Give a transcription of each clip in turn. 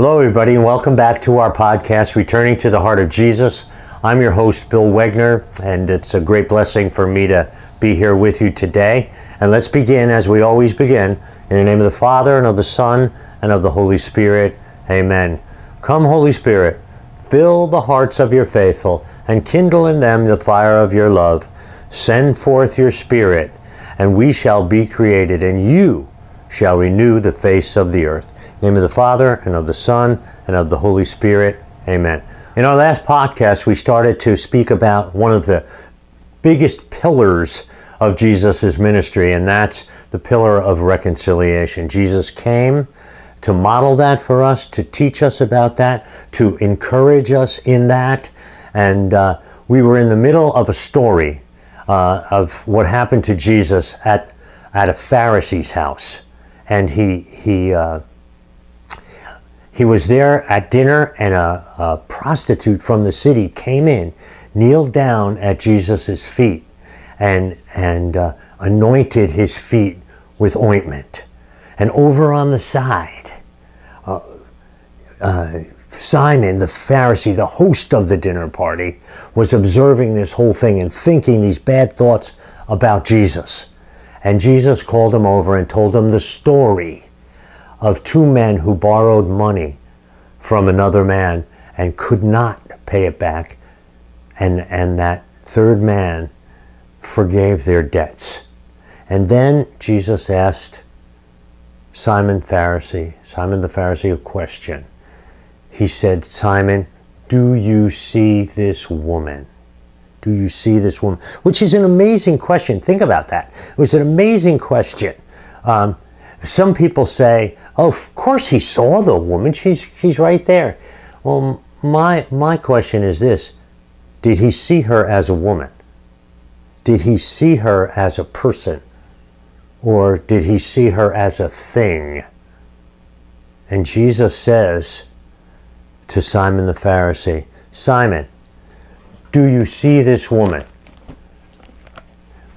Hello, everybody, and welcome back to our podcast, Returning to the Heart of Jesus. I'm your host, Bill Wegner, and it's a great blessing for me to be here with you today. And let's begin, as we always begin, in the name of the Father, and of the Son, and of the Holy Spirit. Amen. Come, Holy Spirit, fill the hearts of your faithful, and kindle in them the fire of your love. Send forth your Spirit, and we shall be created, and you shall renew the face of the earth name of the Father, and of the Son, and of the Holy Spirit. Amen. In our last podcast, we started to speak about one of the biggest pillars of Jesus' ministry, and that's the pillar of reconciliation. Jesus came to model that for us, to teach us about that, to encourage us in that. And uh, we were in the middle of a story uh, of what happened to Jesus at, at a Pharisee's house. And he, he uh, he was there at dinner, and a, a prostitute from the city came in, kneeled down at Jesus' feet, and, and uh, anointed his feet with ointment. And over on the side, uh, uh, Simon the Pharisee, the host of the dinner party, was observing this whole thing and thinking these bad thoughts about Jesus. And Jesus called him over and told him the story of two men who borrowed money from another man and could not pay it back. And, and that third man forgave their debts. And then Jesus asked Simon Pharisee, Simon the Pharisee, a question. He said, Simon, do you see this woman? Do you see this woman? Which is an amazing question. Think about that. It was an amazing question. Um, some people say, "Oh, of course he saw the woman. She's she's right there." Well, my my question is this: Did he see her as a woman? Did he see her as a person? Or did he see her as a thing? And Jesus says to Simon the Pharisee, Simon, do you see this woman?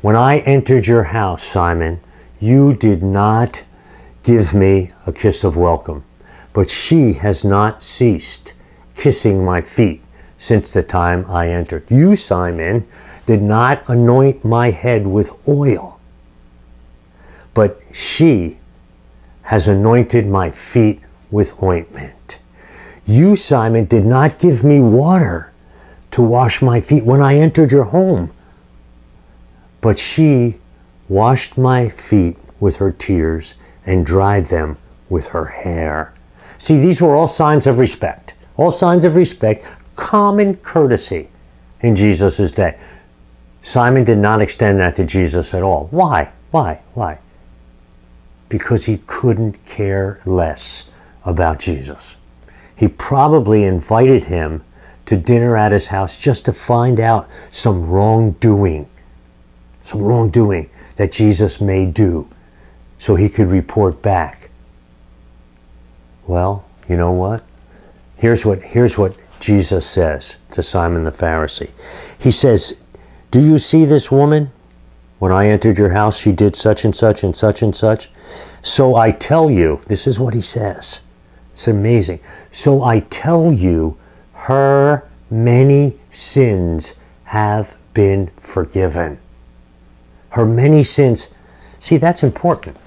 When I entered your house, Simon, you did not give me a kiss of welcome. But she has not ceased kissing my feet since the time I entered. You, Simon, did not anoint my head with oil, but she has anointed my feet with ointment. You, Simon, did not give me water to wash my feet when I entered your home, but she washed my feet with her tears and dried them with her hair. See, these were all signs of respect, all signs of respect, common courtesy in Jesus' day. Simon did not extend that to Jesus at all. Why? Why? Why? Because he couldn't care less about Jesus. He probably invited him to dinner at his house just to find out some wrongdoing, some wrongdoing that Jesus may do so he could report back. Well, you know what? Here's what, here's what Jesus says to Simon the Pharisee. He says, Do you see this woman? When I entered your house, she did such and such and such and such. So I tell you, this is what he says. It's amazing. So I tell you, her many sins have been forgiven. Her many sins. See, that's important.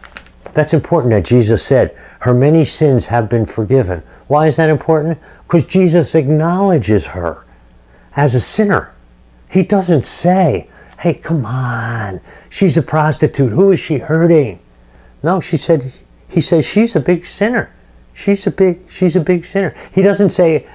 That's important that Jesus said, Her many sins have been forgiven. Why is that important? Because Jesus acknowledges her as a sinner. He doesn't say, Hey, come on, she's a prostitute. Who is she hurting? No, she said, He says, She's a big sinner. She's a big, she's a big sinner. He doesn't say,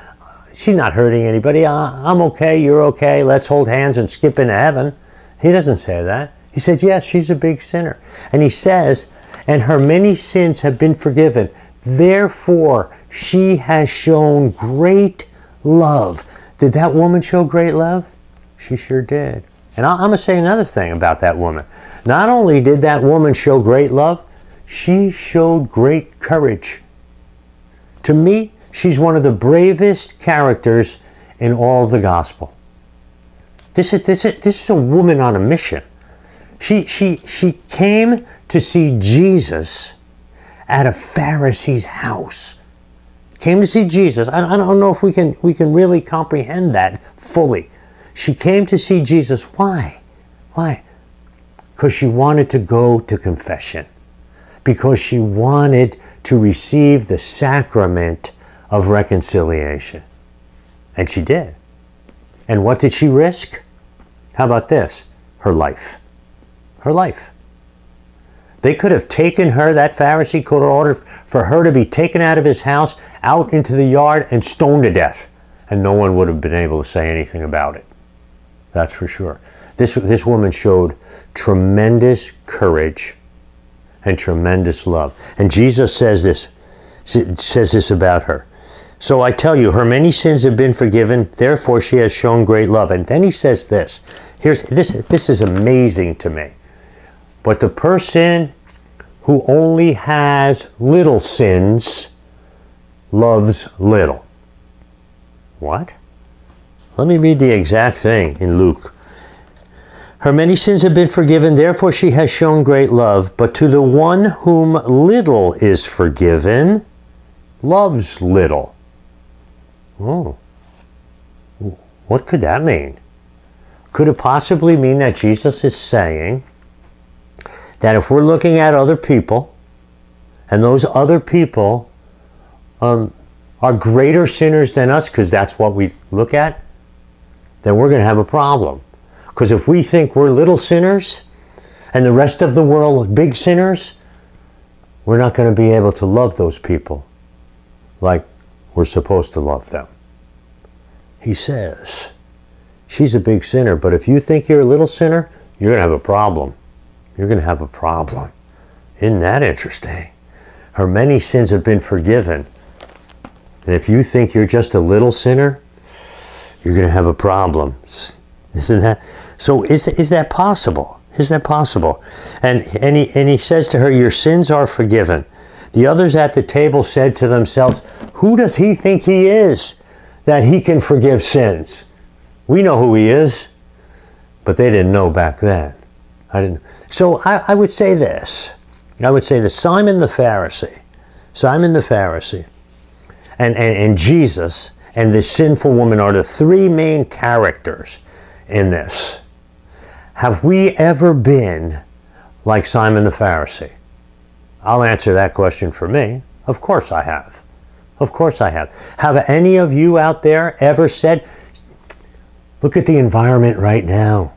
She's not hurting anybody. I'm okay. You're okay. Let's hold hands and skip into heaven. He doesn't say that. He said, Yes, she's a big sinner. And he says, and her many sins have been forgiven. Therefore, she has shown great love. Did that woman show great love? She sure did. And I'm going to say another thing about that woman. Not only did that woman show great love, she showed great courage. To me, she's one of the bravest characters in all the gospel. This is, this is, this is a woman on a mission. She, she, she came to see Jesus at a Pharisee's house. came to see Jesus. I, I don't know if we can we can really comprehend that fully. She came to see Jesus. Why? Why? Because she wanted to go to confession. Because she wanted to receive the sacrament of reconciliation. And she did. And what did she risk? How about this? Her life. Her life. They could have taken her, that Pharisee could have ordered for her to be taken out of his house, out into the yard, and stoned to death. And no one would have been able to say anything about it. That's for sure. This, this woman showed tremendous courage and tremendous love. And Jesus says this, says this about her. So I tell you, her many sins have been forgiven, therefore she has shown great love. And then he says this. Here's this this is amazing to me. But the person who only has little sins loves little. What? Let me read the exact thing in Luke. Her many sins have been forgiven, therefore she has shown great love. But to the one whom little is forgiven, loves little. Oh. What could that mean? Could it possibly mean that Jesus is saying that if we're looking at other people and those other people um, are greater sinners than us, because that's what we look at, then we're going to have a problem. Because if we think we're little sinners and the rest of the world are big sinners, we're not going to be able to love those people like we're supposed to love them. He says, She's a big sinner, but if you think you're a little sinner, you're going to have a problem. You're going to have a problem. Isn't that interesting? Her many sins have been forgiven. And if you think you're just a little sinner, you're going to have a problem. Isn't that? So is, is that possible? Is that possible? And, and, he, and he says to her, Your sins are forgiven. The others at the table said to themselves, Who does he think he is that he can forgive sins? We know who he is, but they didn't know back then. I didn't. So I, I would say this. I would say that Simon the Pharisee, Simon the Pharisee, and, and, and Jesus and the sinful woman are the three main characters in this. Have we ever been like Simon the Pharisee? I'll answer that question for me. Of course I have. Of course I have. Have any of you out there ever said, look at the environment right now?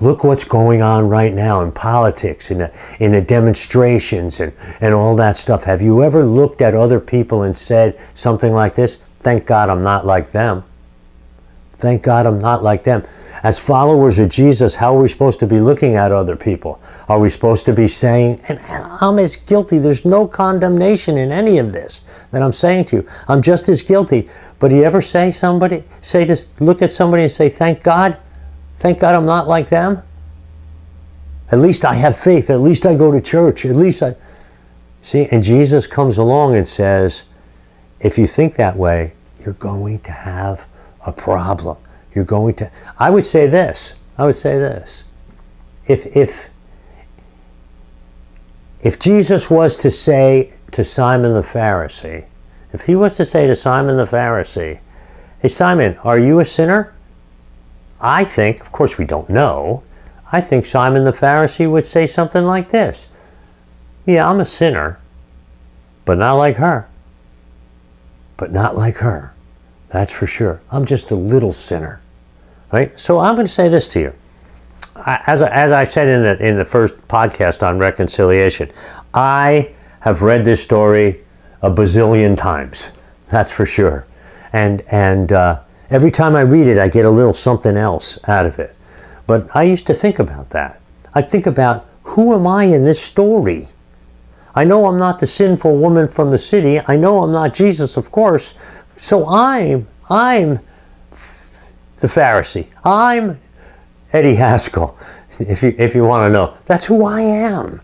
Look what's going on right now in politics, in the, in the demonstrations, and, and all that stuff. Have you ever looked at other people and said something like this? Thank God I'm not like them. Thank God I'm not like them. As followers of Jesus, how are we supposed to be looking at other people? Are we supposed to be saying, and I'm as guilty, there's no condemnation in any of this that I'm saying to you. I'm just as guilty. But do you ever say somebody, say to look at somebody and say, thank God? Thank God I'm not like them? At least I have faith. At least I go to church. At least I. See, and Jesus comes along and says, if you think that way, you're going to have a problem. You're going to. I would say this. I would say this. If if if Jesus was to say to Simon the Pharisee, if he was to say to Simon the Pharisee, Hey Simon, are you a sinner? I think, of course we don't know, I think Simon the Pharisee would say something like this Yeah, I'm a sinner, but not like her. But not like her. That's for sure. I'm just a little sinner. Right? So I'm going to say this to you. As, as I said in the, in the first podcast on reconciliation, I have read this story a bazillion times. That's for sure. And, and uh, every time I read it, I get a little something else out of it. But I used to think about that. I think about who am I in this story? I know I'm not the sinful woman from the city. I know I'm not Jesus, of course. So I'm I'm the Pharisee. I'm Eddie Haskell, if you, if you want to know. That's who I am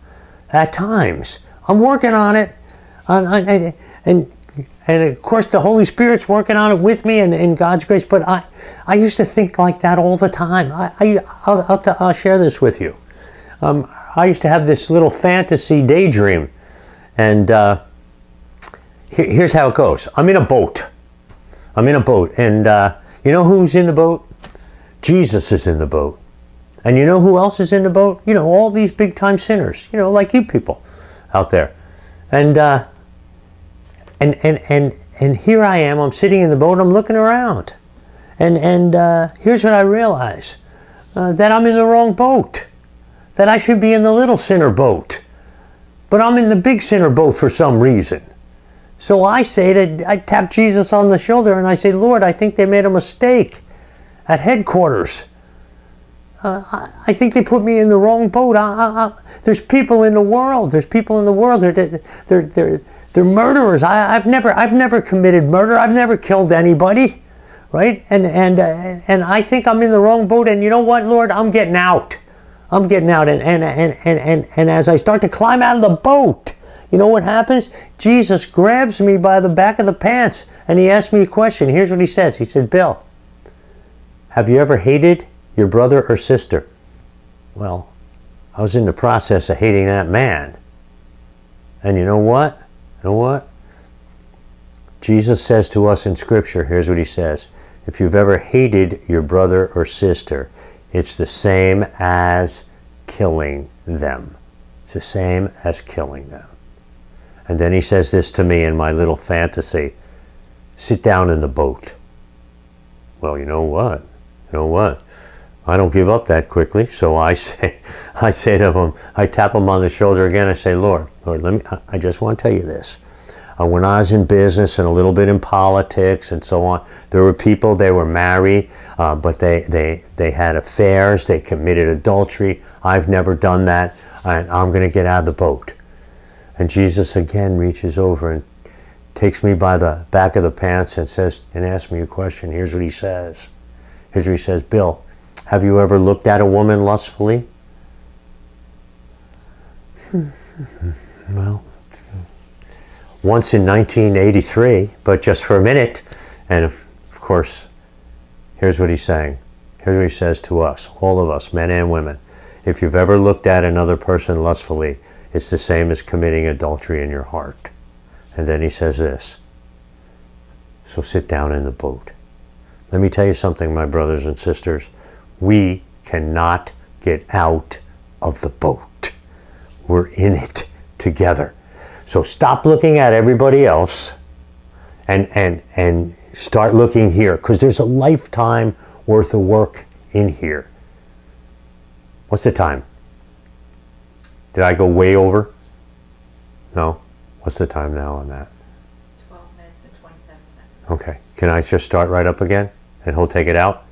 at times. I'm working on it. and, and, and of course, the Holy Spirit's working on it with me and in God's grace. But I, I used to think like that all the time. I, I, I'll, I'll, I'll share this with you. Um, I used to have this little fantasy daydream. And uh, here's how it goes I'm in a boat. I'm in a boat. And uh, you know who's in the boat? Jesus is in the boat. And you know who else is in the boat? You know, all these big time sinners, you know, like you people out there. And, uh, and, and, and, and here I am, I'm sitting in the boat, I'm looking around. And, and uh, here's what I realize uh, that I'm in the wrong boat, that I should be in the little sinner boat. But I'm in the big sinner boat for some reason. So I say that I tap Jesus on the shoulder and I say, Lord, I think they made a mistake at headquarters. Uh, I, I, think they put me in the wrong boat. I, I, there's people in the world. There's people in the world. They're, they're, they're, they're murderers. I, have never, I've never committed murder. I've never killed anybody, right? And and uh, and I think I'm in the wrong boat. And you know what, Lord? I'm getting out. I'm getting out. And and and and and, and as I start to climb out of the boat, you know what happens? Jesus grabs me by the back of the pants and he asks me a question. Here's what he says. He said, Bill, have you ever hated your brother or sister? Well, I was in the process of hating that man. And you know what? Know what? Jesus says to us in Scripture, here's what he says If you've ever hated your brother or sister, it's the same as killing them. It's the same as killing them. And then he says this to me in my little fantasy sit down in the boat. Well, you know what? You know what? I don't give up that quickly. So I say, I say to him, I tap him on the shoulder again. I say, Lord, Lord, let me. I just want to tell you this. Uh, when I was in business and a little bit in politics and so on, there were people they were married, uh, but they they they had affairs. They committed adultery. I've never done that, and I'm going to get out of the boat. And Jesus again reaches over and takes me by the back of the pants and says and asks me a question. Here's what he says. Here's what he says, Bill, have you ever looked at a woman lustfully? well, once in 1983, but just for a minute. And of, of course, here's what he's saying. Here's what he says to us, all of us, men and women. If you've ever looked at another person lustfully, it's the same as committing adultery in your heart. And then he says this So sit down in the boat. Let me tell you something, my brothers and sisters. We cannot get out of the boat. We're in it together. So stop looking at everybody else and, and, and start looking here because there's a lifetime worth of work in here. What's the time? Did I go way over? No? What's the time now on that? 12 minutes and 27 seconds. Okay. Can I just start right up again and he'll take it out?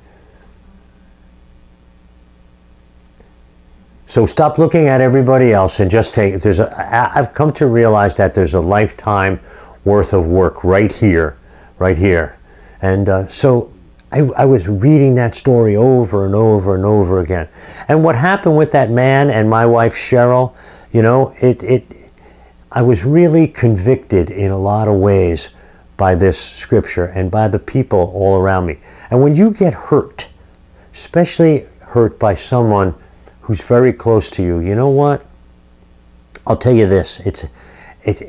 So stop looking at everybody else and just take there's a I've come to realize that there's a lifetime worth of work right here, right here. And uh, so I, I, was reading that story over and over and over again. And what happened with that man and my wife Cheryl, you know, it, it, I was really convicted in a lot of ways by this scripture and by the people all around me. And when you get hurt, especially hurt by someone who's very close to you, you know what? I'll tell you this. It's, it's,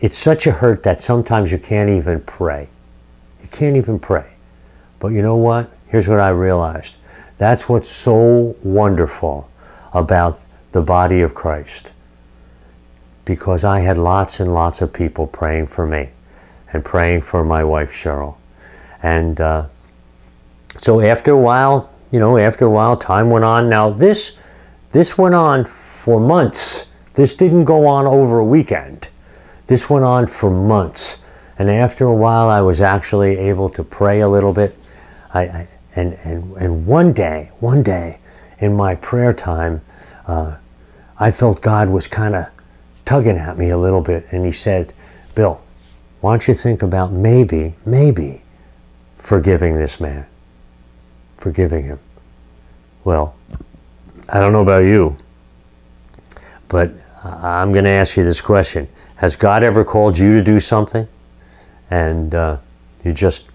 it's such a hurt that sometimes you can't even pray. You can't even pray. But you know what? Here's what I realized. That's what's so wonderful about the body of Christ. Because I had lots and lots of people praying for me and praying for my wife Cheryl. And uh, so after a while, you know, after a while, time went on. Now this this went on for months. This didn't go on over a weekend. This went on for months. And after a while, I was actually able to pray a little bit I, I, and, and, and one day, one day in my prayer time, uh, I felt God was kind of tugging at me a little bit. And He said, Bill, why don't you think about maybe, maybe forgiving this man? Forgiving him. Well, I don't know about you, but I'm going to ask you this question Has God ever called you to do something and uh, you just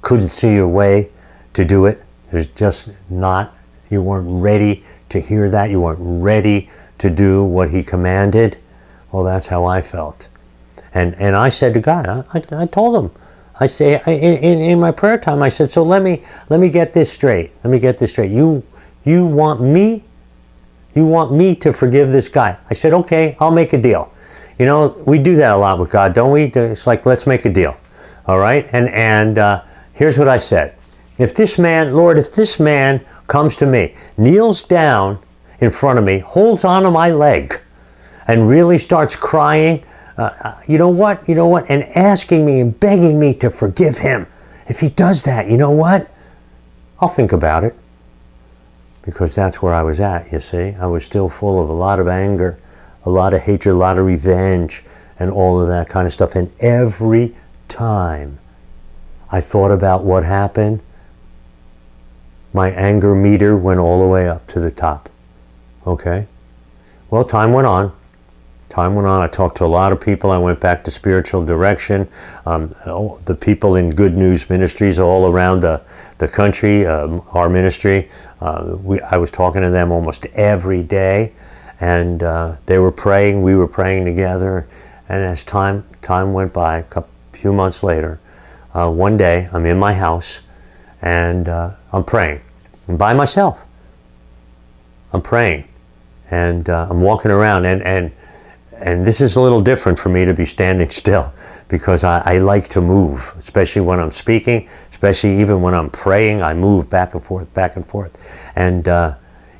couldn't see your way to do it. There's just not, you weren't ready to hear that. You weren't ready to do what he commanded. Well, that's how I felt. And, and I said to God, I, I, I told him, I say in, in my prayer time, I said, so let me let me get this straight. Let me get this straight. You you want me? You want me to forgive this guy? I said, okay, I'll make a deal. You know, we do that a lot with God, don't we? It's like let's make a deal. All right, and and uh, here's what I said: If this man, Lord, if this man comes to me, kneels down in front of me, holds onto my leg, and really starts crying uh, uh, you know what, you know what, and asking me and begging me to forgive him. If he does that, you know what? I'll think about it. Because that's where I was at, you see. I was still full of a lot of anger, a lot of hatred, a lot of revenge, and all of that kind of stuff. And every time I thought about what happened, my anger meter went all the way up to the top. Okay? Well, time went on time went on. I talked to a lot of people. I went back to spiritual direction. Um, the people in Good News Ministries all around the, the country, um, our ministry, uh, we, I was talking to them almost every day. And uh, they were praying, we were praying together. And as time, time went by, a couple, few months later, uh, one day I'm in my house and uh, I'm praying. I'm by myself. I'm praying. And uh, I'm walking around and, and and this is a little different for me to be standing still because I, I, like to move, especially when I'm speaking, especially even when I'm praying. I move back and forth, back and forth. And uh,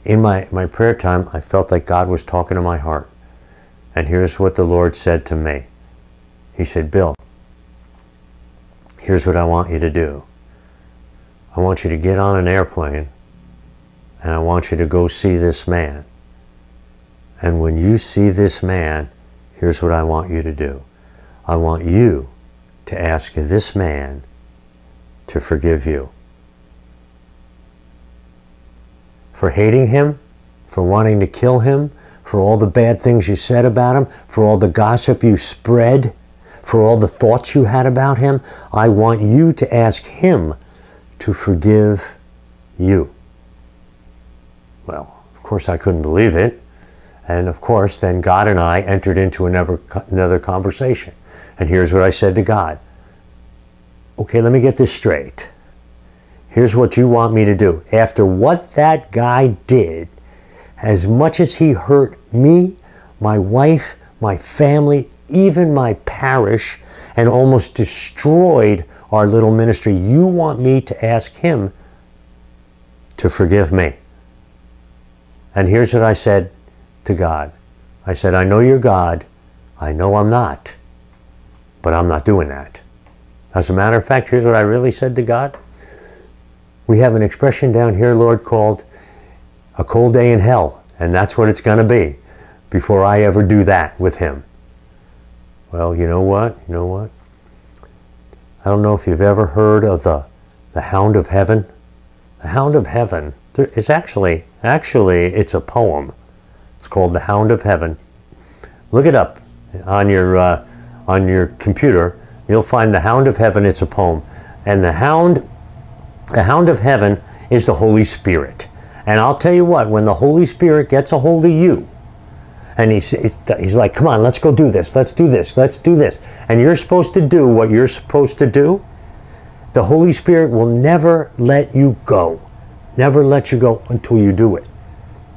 in my, my prayer time, I felt like God was talking to my heart. And here's what the Lord said to me He said, Bill, here's what I want you to do. I want you to get on an airplane and I want you to go see this man. And when you see this man, here's what I want you to do. I want you to ask this man to forgive you. For hating him, for wanting to kill him, for all the bad things you said about him, for all the gossip you spread, for all the thoughts you had about him. I want you to ask him to forgive you. Well, of course, I couldn't believe it. And of course, then God and I entered into another, another conversation. And here's what I said to God Okay, let me get this straight. Here's what you want me to do. After what that guy did, as much as he hurt me, my wife, my family, even my parish, and almost destroyed our little ministry, you want me to ask him to forgive me. And here's what I said to God. I said, I know you're God. I know I'm not. But I'm not doing that. As a matter of fact, here's what I really said to God. We have an expression down here, Lord, called a cold day in hell. And that's what it's going to be before I ever do that with Him. Well, you know what? You know what? I don't know if you've ever heard of the, the Hound of Heaven. The Hound of Heaven. It's actually, actually, it's a poem. It's called The Hound of Heaven. Look it up on your, uh, on your computer. You'll find The Hound of Heaven. It's a poem. And the Hound, the Hound of Heaven is the Holy Spirit. And I'll tell you what, when the Holy Spirit gets a hold of you, and he's, he's like, come on, let's go do this, let's do this, let's do this. And you're supposed to do what you're supposed to do, the Holy Spirit will never let you go. Never let you go until you do it.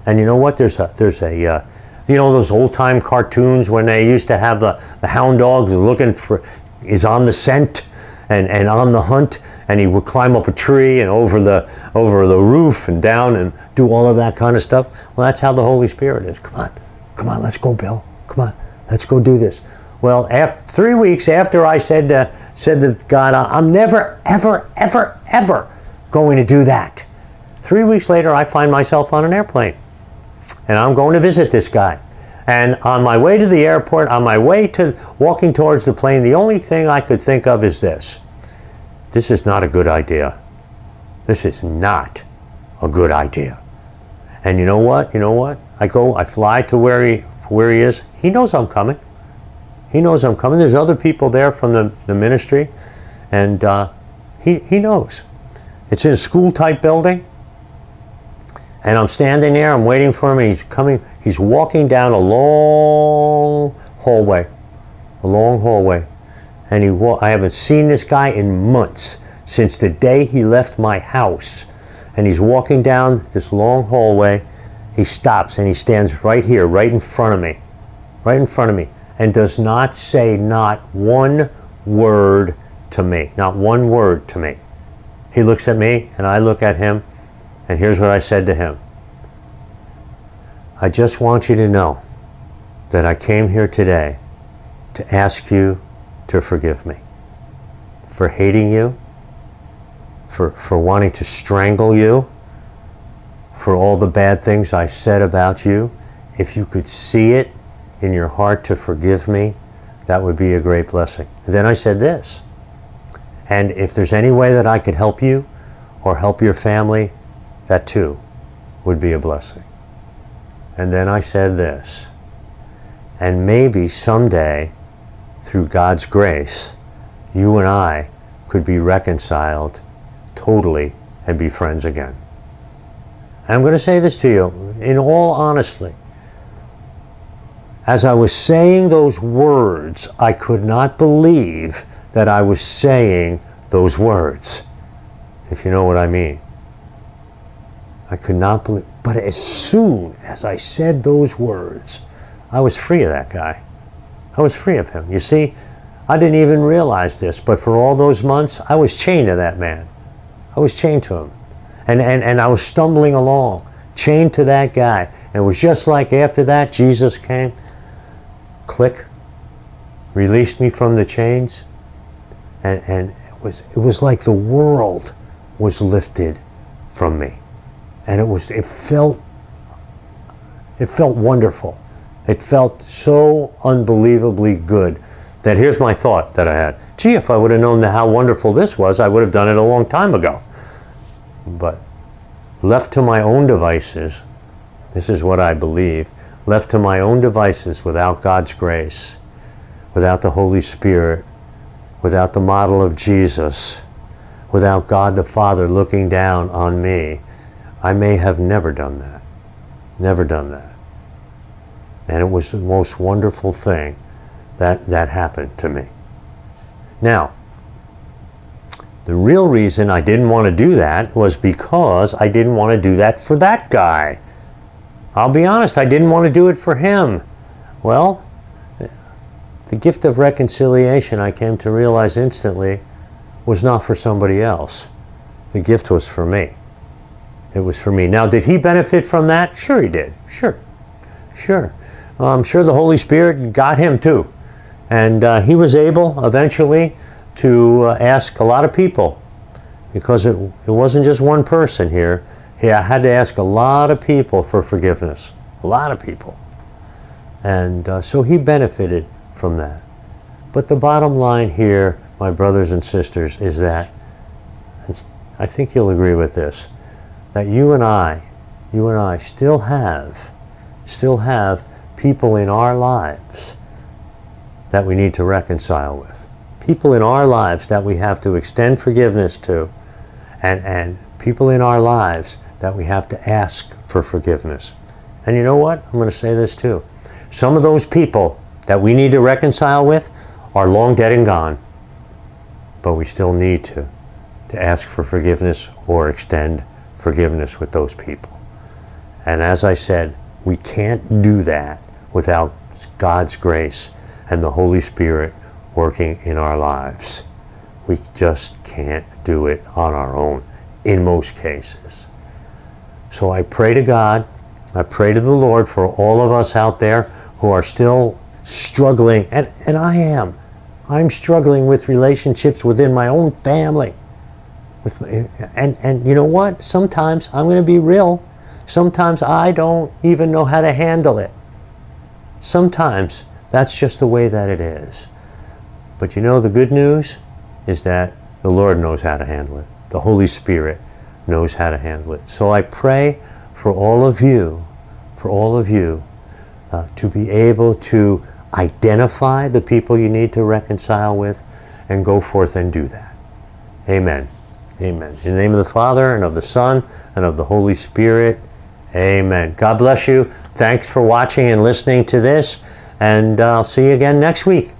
And you know what? There's a there's a uh, you know those old time cartoons when they used to have the, the hound dogs looking for is on the scent and, and on the hunt and he would climb up a tree and over the over the roof and down and do all of that kind of stuff. Well that's how the Holy Spirit is. Come on, come on, let's go, Bill. Come on, let's go do this. Well, after three weeks after I said uh, said to God, I'm never, ever, ever, ever going to do that. Three weeks later, I find myself on an airplane and I'm going to visit this guy. And on my way to the airport, on my way to walking towards the plane, the only thing I could think of is this. This is not a good idea. This is not a good idea. And you know what? You know what? I go, I fly to where he, where he is. He knows I'm coming. He knows I'm coming. There's other people there from the, the ministry, and uh, he, he knows. It's in a school type building. And I'm standing there, I'm waiting for him, and he's coming, he's walking down a long hallway, a long hallway, and he wa- I haven't seen this guy in months since the day he left my house. And he's walking down this long hallway. He stops and he stands right here, right in front of me, right in front of me, and does not say not one word to me, not one word to me. He looks at me and I look at him, and here's what I said to him I just want you to know that I came here today to ask you to forgive me for hating you, for, for wanting to strangle you, for all the bad things I said about you. If you could see it in your heart to forgive me, that would be a great blessing. And then I said this, and if there's any way that I could help you or help your family, that too would be a blessing. And then I said this, and maybe someday, through God's grace, you and I could be reconciled totally and be friends again. I'm going to say this to you in all honesty. As I was saying those words, I could not believe that I was saying those words, if you know what I mean. I could not believe. But as soon as I said those words, I was free of that guy. I was free of him. You see, I didn't even realize this, but for all those months, I was chained to that man. I was chained to him. And, and, and I was stumbling along, chained to that guy. And it was just like after that, Jesus came, click, released me from the chains. And, and it, was, it was like the world was lifted from me. And it was, it felt, it felt wonderful. It felt so unbelievably good that here's my thought that I had. Gee, if I would have known how wonderful this was, I would have done it a long time ago. But left to my own devices, this is what I believe, left to my own devices without God's grace, without the Holy Spirit, without the model of Jesus, without God the Father looking down on me, I may have never done that. Never done that. And it was the most wonderful thing that, that happened to me. Now, the real reason I didn't want to do that was because I didn't want to do that for that guy. I'll be honest, I didn't want to do it for him. Well, the gift of reconciliation, I came to realize instantly, was not for somebody else. The gift was for me. It was for me. Now, did he benefit from that? Sure, he did. Sure. Sure. Well, I'm sure the Holy Spirit got him too. And uh, he was able eventually to uh, ask a lot of people because it, it wasn't just one person here. He had to ask a lot of people for forgiveness. A lot of people. And uh, so he benefited from that. But the bottom line here, my brothers and sisters, is that, I think you'll agree with this, that you and I, you and I still have, still have people in our lives that we need to reconcile with. People in our lives that we have to extend forgiveness to, and, and people in our lives that we have to ask for forgiveness. And you know what? I'm going to say this too. Some of those people that we need to reconcile with are long dead and gone, but we still need to, to ask for forgiveness or extend forgiveness with those people. And as I said, we can't do that without God's grace and the Holy Spirit working in our lives. We just can't do it on our own in most cases. So I pray to God, I pray to the Lord for all of us out there who are still struggling, and, and I am. I'm struggling with relationships within my own family. With, and, and you know what? Sometimes I'm going to be real. Sometimes I don't even know how to handle it. Sometimes that's just the way that it is. But you know, the good news is that the Lord knows how to handle it. The Holy Spirit knows how to handle it. So I pray for all of you, for all of you, uh, to be able to identify the people you need to reconcile with and go forth and do that. Amen. Amen. In the name of the Father, and of the Son, and of the Holy Spirit. Amen. God bless you. Thanks for watching and listening to this. And uh, I'll see you again next week.